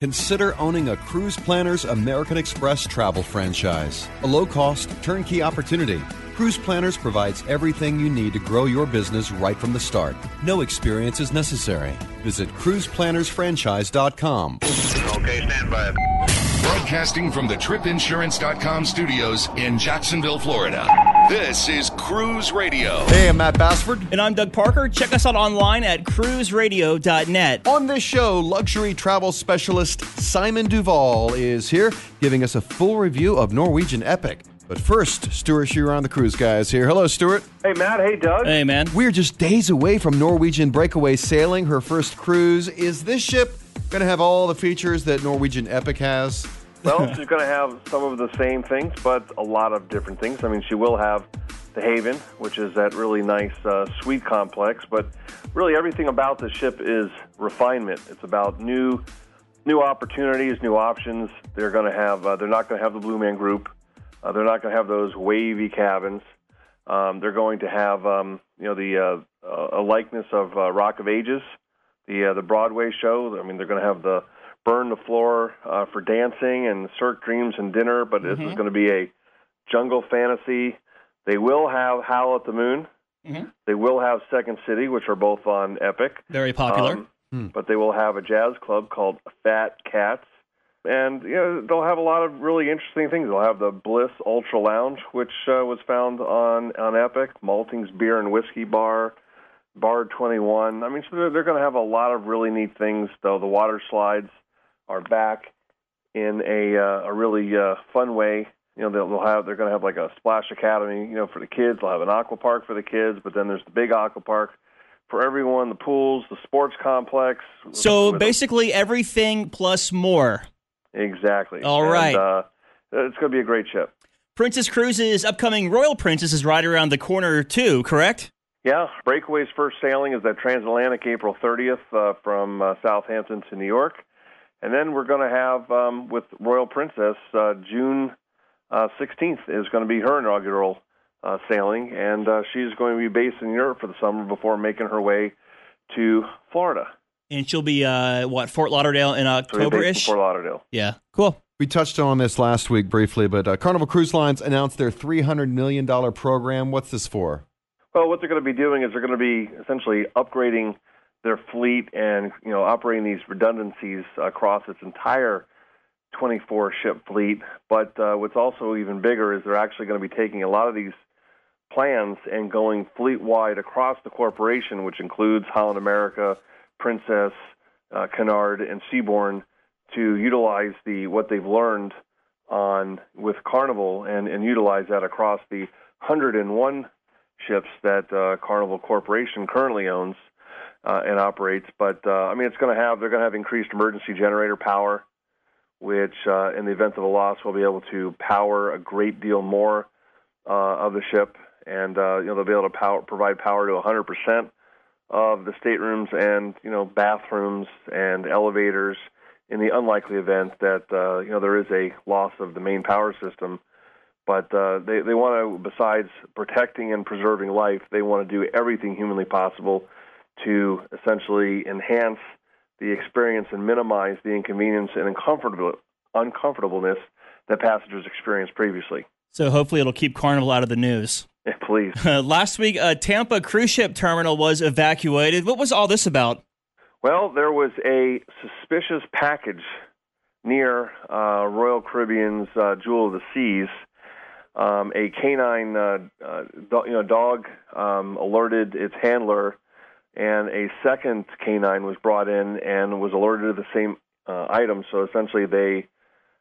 Consider owning a Cruise Planners American Express travel franchise. A low cost, turnkey opportunity. Cruise Planners provides everything you need to grow your business right from the start. No experience is necessary. Visit cruiseplannersfranchise.com. Okay, stand by. Broadcasting from the TripInsurance.com studios in Jacksonville, Florida. This is Cruise Radio. Hey, I'm Matt Bassford. And I'm Doug Parker. Check us out online at cruiseradio.net. On this show, luxury travel specialist Simon Duval is here giving us a full review of Norwegian Epic. But first, Stuart Chiron on the cruise guys here. Hello, Stuart. Hey, Matt. Hey, Doug. Hey, man. We're just days away from Norwegian Breakaway sailing her first cruise. Is this ship going to have all the features that Norwegian Epic has? Well, she's going to have some of the same things, but a lot of different things. I mean, she will have the Haven, which is that really nice uh, suite complex, but really everything about the ship is refinement. It's about new, new opportunities, new options. They're going to have. Uh, they're not going to have the Blue Man Group. Uh, they're not going to have those wavy cabins. Um, they're going to have, um, you know, the uh, uh, a likeness of uh, Rock of Ages, the uh, the Broadway show. I mean, they're going to have the burn the floor uh, for dancing and Cirque Dreams and dinner. But this is going to be a jungle fantasy. They will have Howl at the Moon. They will have Second City, which are both on Epic. Very popular. Um, But they will have a jazz club called Fat Cats. And you know they'll have a lot of really interesting things. They'll have the Bliss Ultra Lounge, which uh, was found on on Epic, Malting's Beer and Whiskey Bar, Bar 21. I mean, so they're, they're going to have a lot of really neat things. Though the water slides are back in a uh, a really uh, fun way. You know, they'll, have they're going to have like a splash academy. You know, for the kids, they'll have an aqua park for the kids, but then there's the big aqua park for everyone. The pools, the sports complex. So basically everything plus more. exactly. All And, right. uh, it's going to be a great ship. Princess Cruises' upcoming Royal Princess is right around the corner, too, correct? Yeah, Breakaway's first sailing is that transatlantic April 30th uh, from uh, Southampton to New York, and then we're going to have um, with Royal Princess uh, June uh, 16th is going to be her inaugural uh, sailing, and uh, she's going to be based in Europe for the summer before making her way to Florida. And she'll be, uh, what, Fort Lauderdale in So based in October-ish? Fort Lauderdale. Yeah, cool. We touched on this last week briefly, but uh, Carnival Cruise Lines announced their $300 million program. What's this for? Well, what they're going to be doing is they're going to be essentially upgrading their fleet and you know operating these redundancies across its entire 24 ship fleet. But uh, what's also even bigger is they're actually going to be taking a lot of these plans and going fleet wide across the corporation, which includes Holland America, Princess, uh, Cunard, and Seabourn, to utilize the what they've learned on with Carnival and, and utilize that across the 101 ships that uh, Carnival Corporation currently owns uh, and operates. But uh, I mean, it's going to have they're going to have increased emergency generator power, which uh, in the event of a loss will be able to power a great deal more uh, of the ship, and uh, you know they'll be able to power provide power to 100 percent of the staterooms and you know bathrooms and elevators in the unlikely event that uh, you know there is a loss of the main power system but uh, they they want to besides protecting and preserving life, they want to do everything humanly possible to essentially enhance the experience and minimize the inconvenience and uncomfortable uncomfortableness that passengers experienced previously. So hopefully it'll keep Carnival out of the news. Yeah, please. Last week, a Tampa cruise ship terminal was evacuated. What was all this about? Well, there was a suspicious package near uh, Royal Caribbean's uh, Jewel of the Seas. Um, a canine, uh, uh, do, you know, dog um, alerted its handler, and a second canine was brought in and was alerted to the same uh, item. So essentially, they,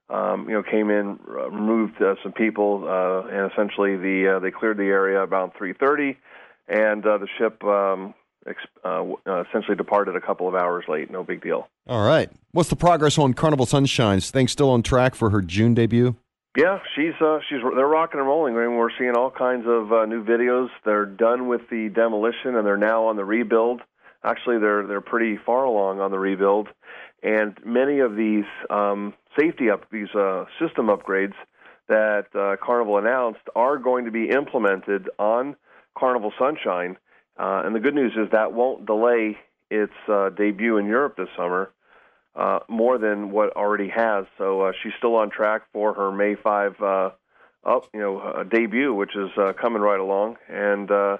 um, you know, came in, uh, removed uh, some people, uh, and essentially the uh, they cleared the area about 3:30, and uh, the ship um, ex- essentially departed a couple of hours late. No big deal. All right. What's the progress on Carnival Sunshine's? Things still on track for her June debut? Yeah, she's uh, she's they're rocking and rolling. I mean, we're seeing all kinds of uh, new videos. They're done with the demolition and they're now on the rebuild. Actually, they're they're pretty far along on the rebuild, and many of these um, safety up these uh, system upgrades that uh, Carnival announced are going to be implemented on Carnival Sunshine. Uh, and the good news is that won't delay its uh, debut in Europe this summer uh, more than what already has. So uh, she's still on track for her May 5 uh, up, you know, uh, debut, which is uh, coming right along. And uh,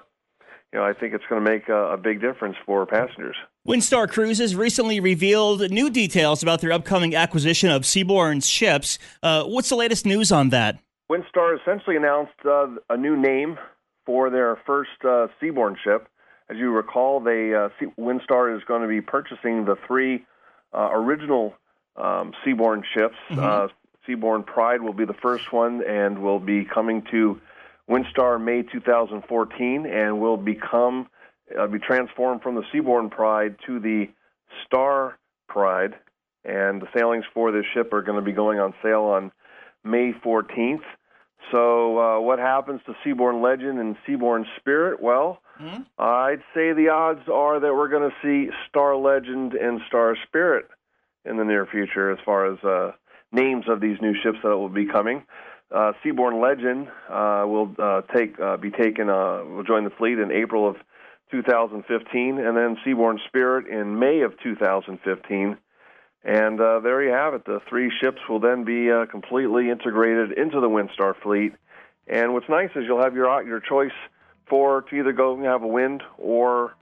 you know, I think it's going to make a, a big difference for passengers. Windstar Cruises recently revealed new details about their upcoming acquisition of Seabourn's ships. Uh, what's the latest news on that? Windstar essentially announced uh, a new name for their first uh, Seabourn ship. As you recall, they uh, Windstar is going to be purchasing the three uh, original um, Seabourn ships. Uh, Seabourn Pride will be the first one, and will be coming to Windstar May 2014, and will become uh, be transformed from the Seabourn Pride to the Star Pride. And the sailings for this ship are going to be going on sale on May 14th. So, uh, what happens to Seabourn Legend and Seabourn Spirit? Well, I'd say the odds are that we're going to see Star Legend and Star Spirit in the near future as far as uh, names of these new ships that will be coming. Uh, Seabourn Legend uh, will uh, take uh, be taken uh, will join the fleet in April of 2015, and then Seabourn Spirit in May of 2015. And uh, there you have it. The three ships will then be uh, completely integrated into the Windstar fleet. And what's nice is you'll have your your choice for to either go and have a wind or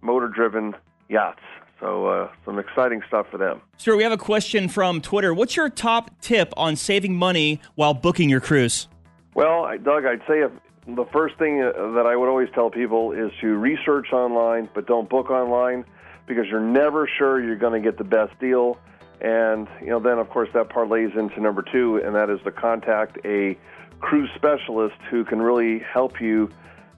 motor-driven yachts. So uh, some exciting stuff for them. Sir, we have a question from Twitter. What's your top tip on saving money while booking your cruise? Well, I- Doug, I'd say if the first thing uh, that I would always tell people is to research online, but don't book online because you're never sure you're going to get the best deal. And you know, then of course that parlays into number two, and that is to contact a cruise specialist who can really help you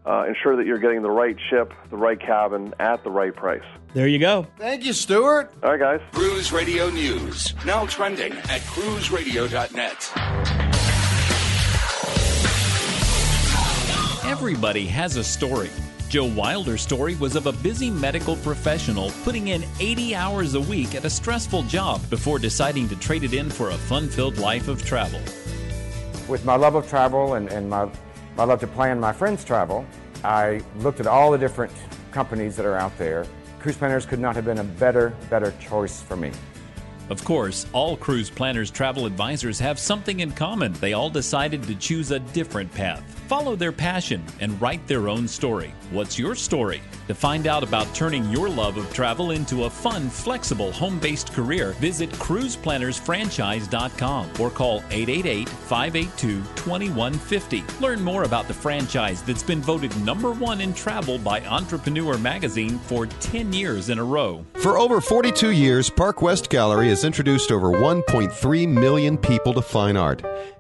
uh, ensure that you're getting the right ship, the right cabin, at the right price. There you go. Thank you, Stuart. All right, guys. Cruise Radio News, now trending at cruiseradio.net. Everybody has a story. Joe Wilder's story was of a busy medical professional putting in 80 hours a week at a stressful job before deciding to trade it in for a fun filled life of travel. With my love of travel and, and my, my love to plan my friends' travel, I looked at all the different companies that are out there. Cruise Planners could not have been a better, better choice for me. Of course, all cruise planners travel advisors have something in common. They all decided to choose a different path, follow their passion, and write their own story. What's your story? To find out about turning your love of travel into a fun, flexible, home based career, visit cruiseplannersfranchise.com or call 888 582 2150. Learn more about the franchise that's been voted number one in travel by Entrepreneur Magazine for 10 years in a row. For over 42 years, Park West Gallery has introduced over 1.3 million people to fine art.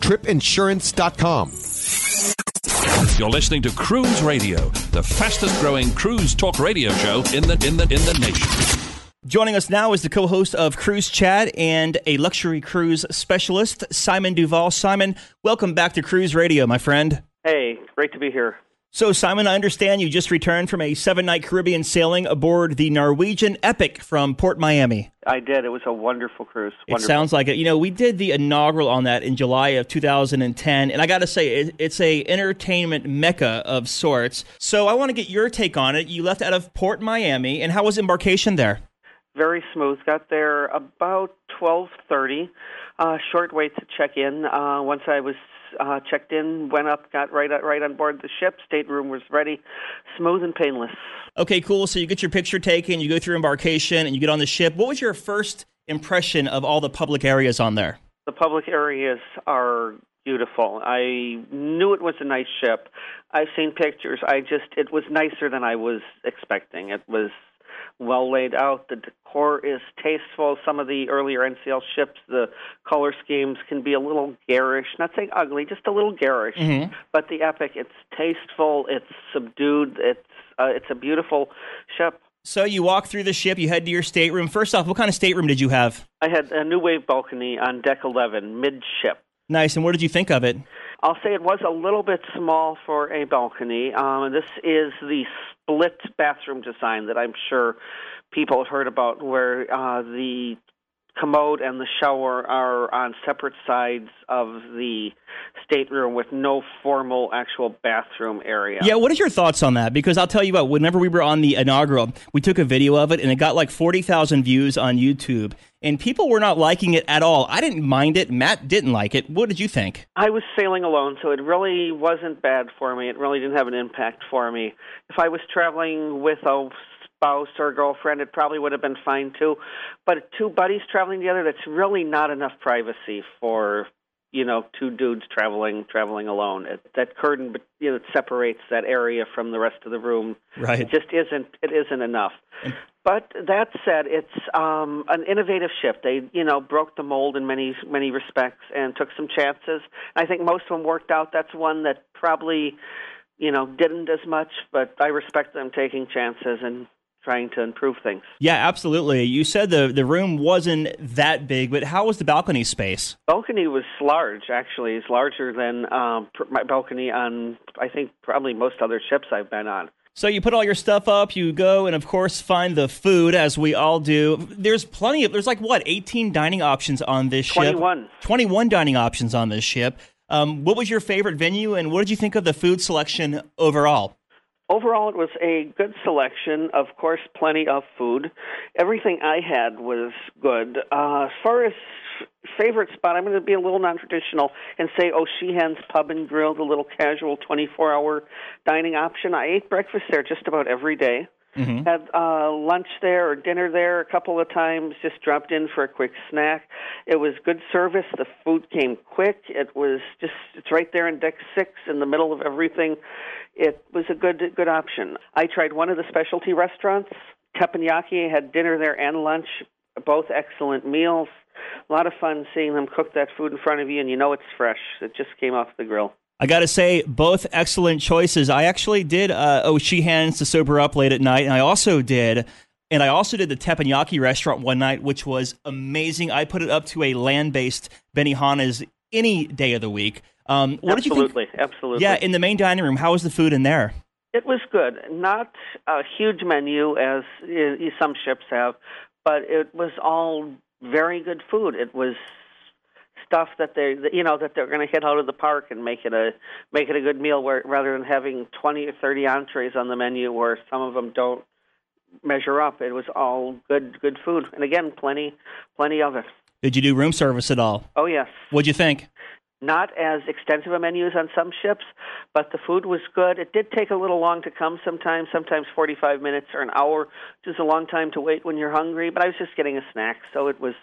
tripinsurance.com. You're listening to Cruise Radio, the fastest growing cruise talk radio show in the in the in the nation. Joining us now is the co-host of Cruise Chat and a luxury cruise specialist, Simon Duval. Simon, welcome back to Cruise Radio, my friend. Hey, great to be here. So, Simon, I understand you just returned from a seven-night Caribbean sailing aboard the Norwegian Epic from Port Miami. I did. It was a wonderful cruise. It sounds like it. You know, we did the inaugural on that in July of 2010, and I got to say, it, it's a entertainment mecca of sorts. So, I want to get your take on it. You left out of Port Miami, and how was embarkation there? very smooth. Got there about twelve thirty. Uh, short wait to check in. Uh, once I was uh, checked in, went up, got right right on board the ship. Stateroom was ready, smooth and painless. Okay, cool. So you get your picture taken, you go through embarkation, and you get on the ship. What was your first impression of all the public areas on there? The public areas are beautiful. I knew it was a nice ship. I've seen pictures. I just it was nicer than I was expecting. It was well laid out. The decor is tasteful. Some of the earlier NCL ships, the color schemes can be a little garish. Not saying ugly, just a little garish. Mhm. But the Epic, it's tasteful. It's subdued. It's uh, it's a beautiful ship. So you walk through the ship, you head to your stateroom. First off, what kind of stateroom did you have? I had a new wave balcony on deck 11, midship. Nice. And what did you think of it? I'll say it was a little bit small for a balcony. Um, this is the split bathroom design that I'm sure people have heard about, where uh, the commode and the shower are on separate sides of the stateroom with no formal actual bathroom area. Yeah, what is your thoughts on that? Because I'll tell you what, whenever we were on the inaugural, we took a video of it and it got like 40,000 views on YouTube. And people were not liking it at all. I didn't mind it. Matt didn't like it. What did you think? I was sailing alone, so it really wasn't bad for me. It really didn't have an impact for me. If I was traveling with a spouse or girlfriend, it probably would have been fine too. But two buddies traveling together, that's really not enough privacy for you know two dudes traveling traveling alone. It, that curtain, you know, that separates that area from the rest of the room. Right. It just isn't. It isn't enough. But that said, it's um, an innovative shift. They, you know, broke the mold in many many respects and took some chances. I think most of them worked out. That's one that probably, you know, didn't as much. But I respect them taking chances and trying to improve things. Yeah, absolutely. You said the, the room wasn't that big, but how was the balcony space? Balcony was large, actually. It's larger than um, my balcony on, I think, probably most other ships I've been on. So you put all your stuff up, you go and of course find the food as we all do. There's plenty of there's like what, 18 dining options on this ship. 21. 21 dining options on this ship. Um, what was your favorite venue and what did you think of the food selection overall? Overall, it was a good selection. Of course, plenty of food. Everything I had was good. Uh, as far as favorite spot, I'm going to be a little non-traditional and say O'Sheehan's Pub and Grill, the little casual 24-hour dining option. I ate breakfast there just about every day. Mm-hmm. Had uh, lunch there or dinner there a couple of times. Just dropped in for a quick snack. It was good service. The food came quick. It was just it's right there in deck six in the middle of everything. It was a good good option. I tried one of the specialty restaurants, Teppanyaki. Had dinner there and lunch. Both excellent meals. A lot of fun seeing them cook that food in front of you, and you know it's fresh. It just came off the grill. I got to say, both excellent choices. I actually did uh, O'Sheehan's to sober up late at night, and I also did, and I also did the Teppanyaki restaurant one night, which was amazing. I put it up to a land-based Benihana's any day of the week. Um, what did you think? absolutely, absolutely. Yeah, in the main dining room, how was the food in there? It was good. Not a huge menu as some ships have, but it was all very good food. It was stuff that they, you know, that they're going to hit out of the park and make it a make it a good meal. Where rather than having twenty or thirty entrees on the menu, where some of them don't measure up, it was all good good food. And again, plenty plenty of it. Did you do room service at all? Oh yes. What'd you think? not as extensive a menu as on some ships, but the food was good. It did take a little long to come sometimes, sometimes 45 minutes or an hour, which is a long time to wait when you're hungry, but I was just getting a snack, so it was,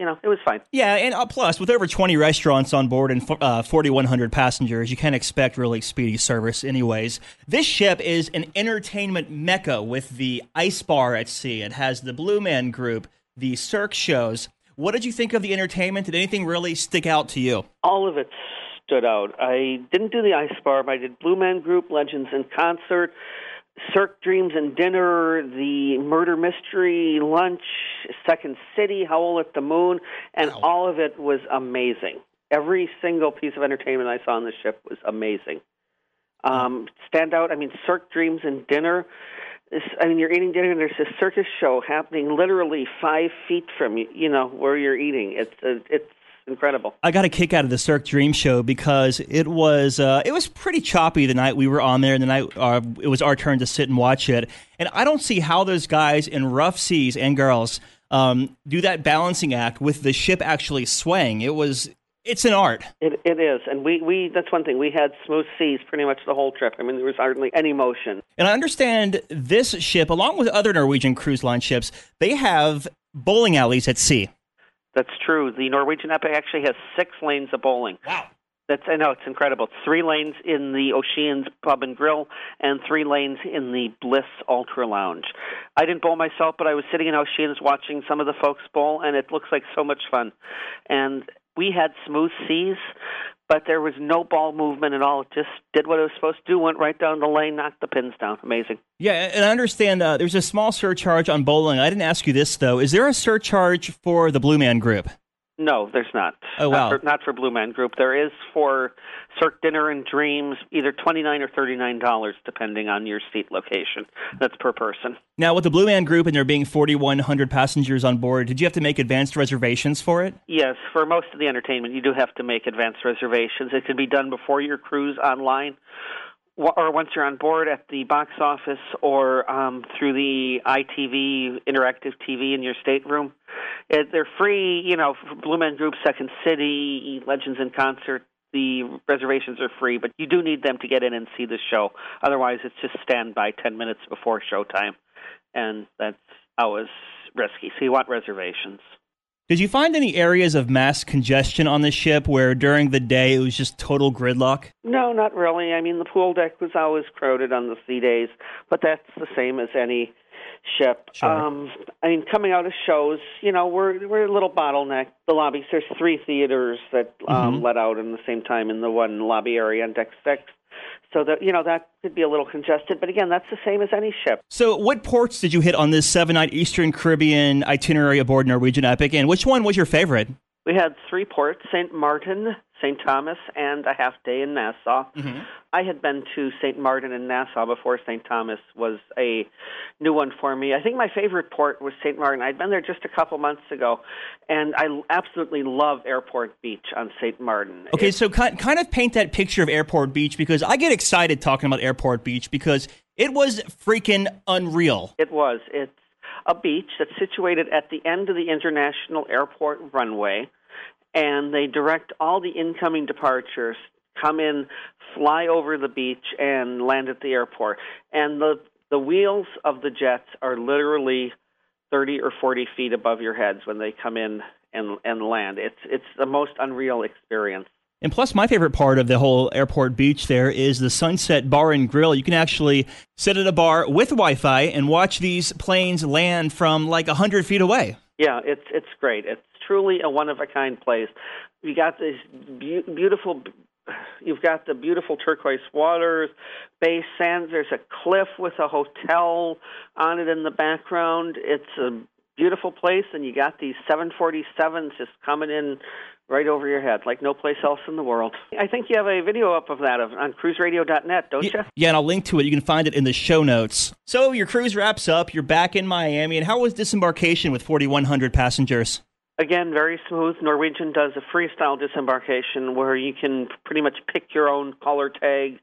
you know, it was fine. Yeah, and uh, plus, with over 20 restaurants on board and uh, 4,100 passengers, you can't expect really speedy service, anyways. This ship is an entertainment mecca with the ice bar at sea. It has the Blue Man Group, the Cirque shows. What did you think of the entertainment? Did anything really stick out to you? All of it stood out. I didn't do the ice bar, but I did Blue Man Group, Legends in Concert, Cirque Dreams and Dinner, the Murder Mystery Lunch, Second City, Howl at the Moon, and wow. all of it was amazing. Every single piece of entertainment I saw on the ship was amazing. Um, stand out, I mean, Cirque Dreams and Dinner. This, I mean, you're eating dinner, and there's this circus show happening literally five feet from you. You know where you're eating. It's uh, it's incredible. I got a kick out of the Cirque Dream show because it was uh, it was pretty choppy the night we were on there, and the night uh, it was our turn to sit and watch it. And I don't see how those guys in rough seas and girls um, do that balancing act with the ship actually swaying. It was it's an art. It, it is, and we, we that's one thing. We had smooth seas pretty much the whole trip. I mean, there was hardly any motion. And I understand this ship, along with other Norwegian cruise line ships, they have bowling alleys at sea. That's true. The Norwegian Epic actually has six lanes of bowling. Wow. That's I know it's incredible. It's three lanes in the O'Sheehan's Pub and Grill, and three lanes in the Bliss Ultra Lounge. I didn't bowl myself, but I was sitting in O'Sheehan's watching some of the folks bowl, and it looks like so much fun. And we had smooth seas, but there was no ball movement at all. It just did what it was supposed to do, went right down the lane, knocked the pins down. Amazing. Yeah, and I understand uh, there's a small surcharge on bowling. I didn't ask you this, though. Is there a surcharge for the Blue Man Group? No, there's not. Oh wow! Not for, not for Blue Man Group. There is for Cirque Dinner and Dreams, either twenty nine or thirty nine dollars, depending on your seat location. That's per person. Now, with the Blue Man Group and there being forty one hundred passengers on board, did you have to make advanced reservations for it? Yes, for most of the entertainment, you do have to make advanced reservations. It can be done before your cruise online or once you're on board at the box office or um, through the ITV interactive TV in your stateroom. They're free, you know, Blue Man Group, Second City, Legends in Concert. The reservations are free, but you do need them to get in and see the show. Otherwise, it's just stand by 10 minutes before showtime, and that's always risky. So you want reservations. Did you find any areas of mass congestion on the ship where during the day it was just total gridlock? No, not really. I mean, the pool deck was always crowded on the sea days, but that's the same as any ship. Sure. Um, I mean, coming out of shows, you know, we're we're a little bottleneck. The lobbies, there's three theaters that um, Mhm. let out in the same time in the one lobby area on deck six. So that you know that could be a little congested, but again, that's the same as any ship. So, what ports did you hit on this seven night Eastern Caribbean itinerary aboard Norwegian Epic, and which one was your favorite? We had three ports: Saint Martin, St. Thomas, and a half day in Nassau. Mm-hmm. I had been to St. Martin and Nassau before St. Thomas was a new one for me. I think my favorite port was St. Martin. I'd been there just a couple months ago, and I absolutely love Airport Beach on St. Martin. Okay, so kind of paint that picture of Airport Beach because I get excited talking about Airport Beach because it was freaking unreal. It was. It's a beach that's situated at the end of the international airport runway, and they direct all the incoming departures come in, fly over the beach, and land at the airport. And the the wheels of the jets are literally thirty or forty feet above your heads when they come in and and land. It's it's the most unreal experience. And plus, my favorite part of the whole airport beach there is the Sunset Bar and Grill. You can actually sit at a bar with Wi Fi and watch these planes land from like 100 feet away. Yeah, it's it's great. It's truly a one of a kind place. You got this be- beautiful. You've got the beautiful turquoise waters, bay sands. There's a cliff with a hotel on it in the background. It's a beautiful place, and you got these 747s just coming in right over your head, like no place else in the world. I think you have a video up of that on cruiseradio.net, don't you? Yeah, and I'll link to it. You can find it in the show notes. So your cruise wraps up. You're back in Miami. And how was disembarkation with 4,100 passengers? Again, very smooth. Norwegian does a freestyle disembarkation where you can pretty much pick your own color tag,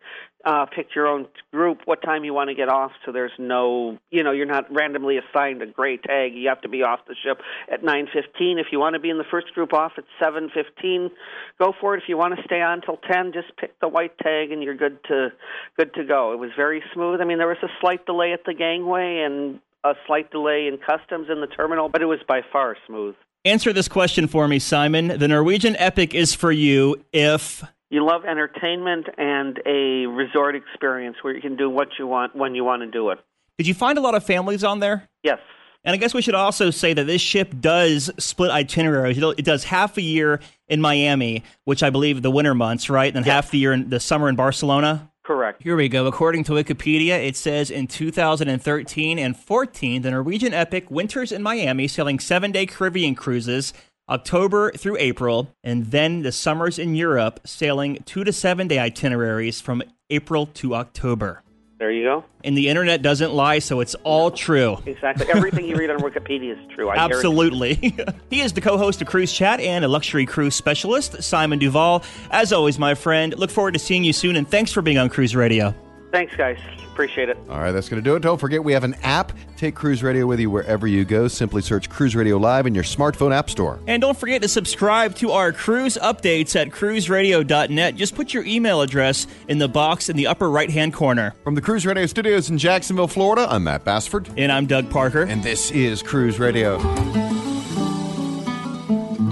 uh, pick your own group, what time you want to get off, so there's no, you know, you're not randomly assigned a gray tag. You have to be off the ship at 9:15. If you want to be in the first group off at 7:15, go for it. If you want to stay on till 10, just pick the white tag and you're good to good to go. It was very smooth. I mean, there was a slight delay at the gangway and a slight delay in customs in the terminal, but it was by far smooth. Answer this question for me, Simon. The Norwegian Epic is for you if you love entertainment and a resort experience where you can do what you want when you want to do it. Did you find a lot of families on there? Yes. And I guess we should also say that this ship does split itineraries. It does half a year in Miami, which I believe the winter months, right? And then yes. half the year in the summer in Barcelona. Correct. Here we go. According to Wikipedia, it says in 2013 and 14, the Norwegian Epic winters in Miami, sailing seven day Caribbean cruises October through April, and then the summers in Europe, sailing two to seven day itineraries from April to October. There you go. And the internet doesn't lie, so it's all true. Exactly. Everything you read on Wikipedia is true. I Absolutely. he is the co host of Cruise Chat and a luxury cruise specialist, Simon Duval. As always, my friend, look forward to seeing you soon, and thanks for being on Cruise Radio. Thanks, guys. Appreciate it. All right, that's going to do it. Don't forget, we have an app. Take Cruise Radio with you wherever you go. Simply search Cruise Radio Live in your smartphone app store. And don't forget to subscribe to our cruise updates at cruiseradio.net. Just put your email address in the box in the upper right hand corner. From the Cruise Radio studios in Jacksonville, Florida, I'm Matt Bassford. And I'm Doug Parker. And this is Cruise Radio.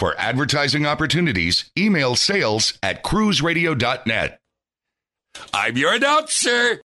For advertising opportunities, email sales at cruiseradio.net. I'm your announcer.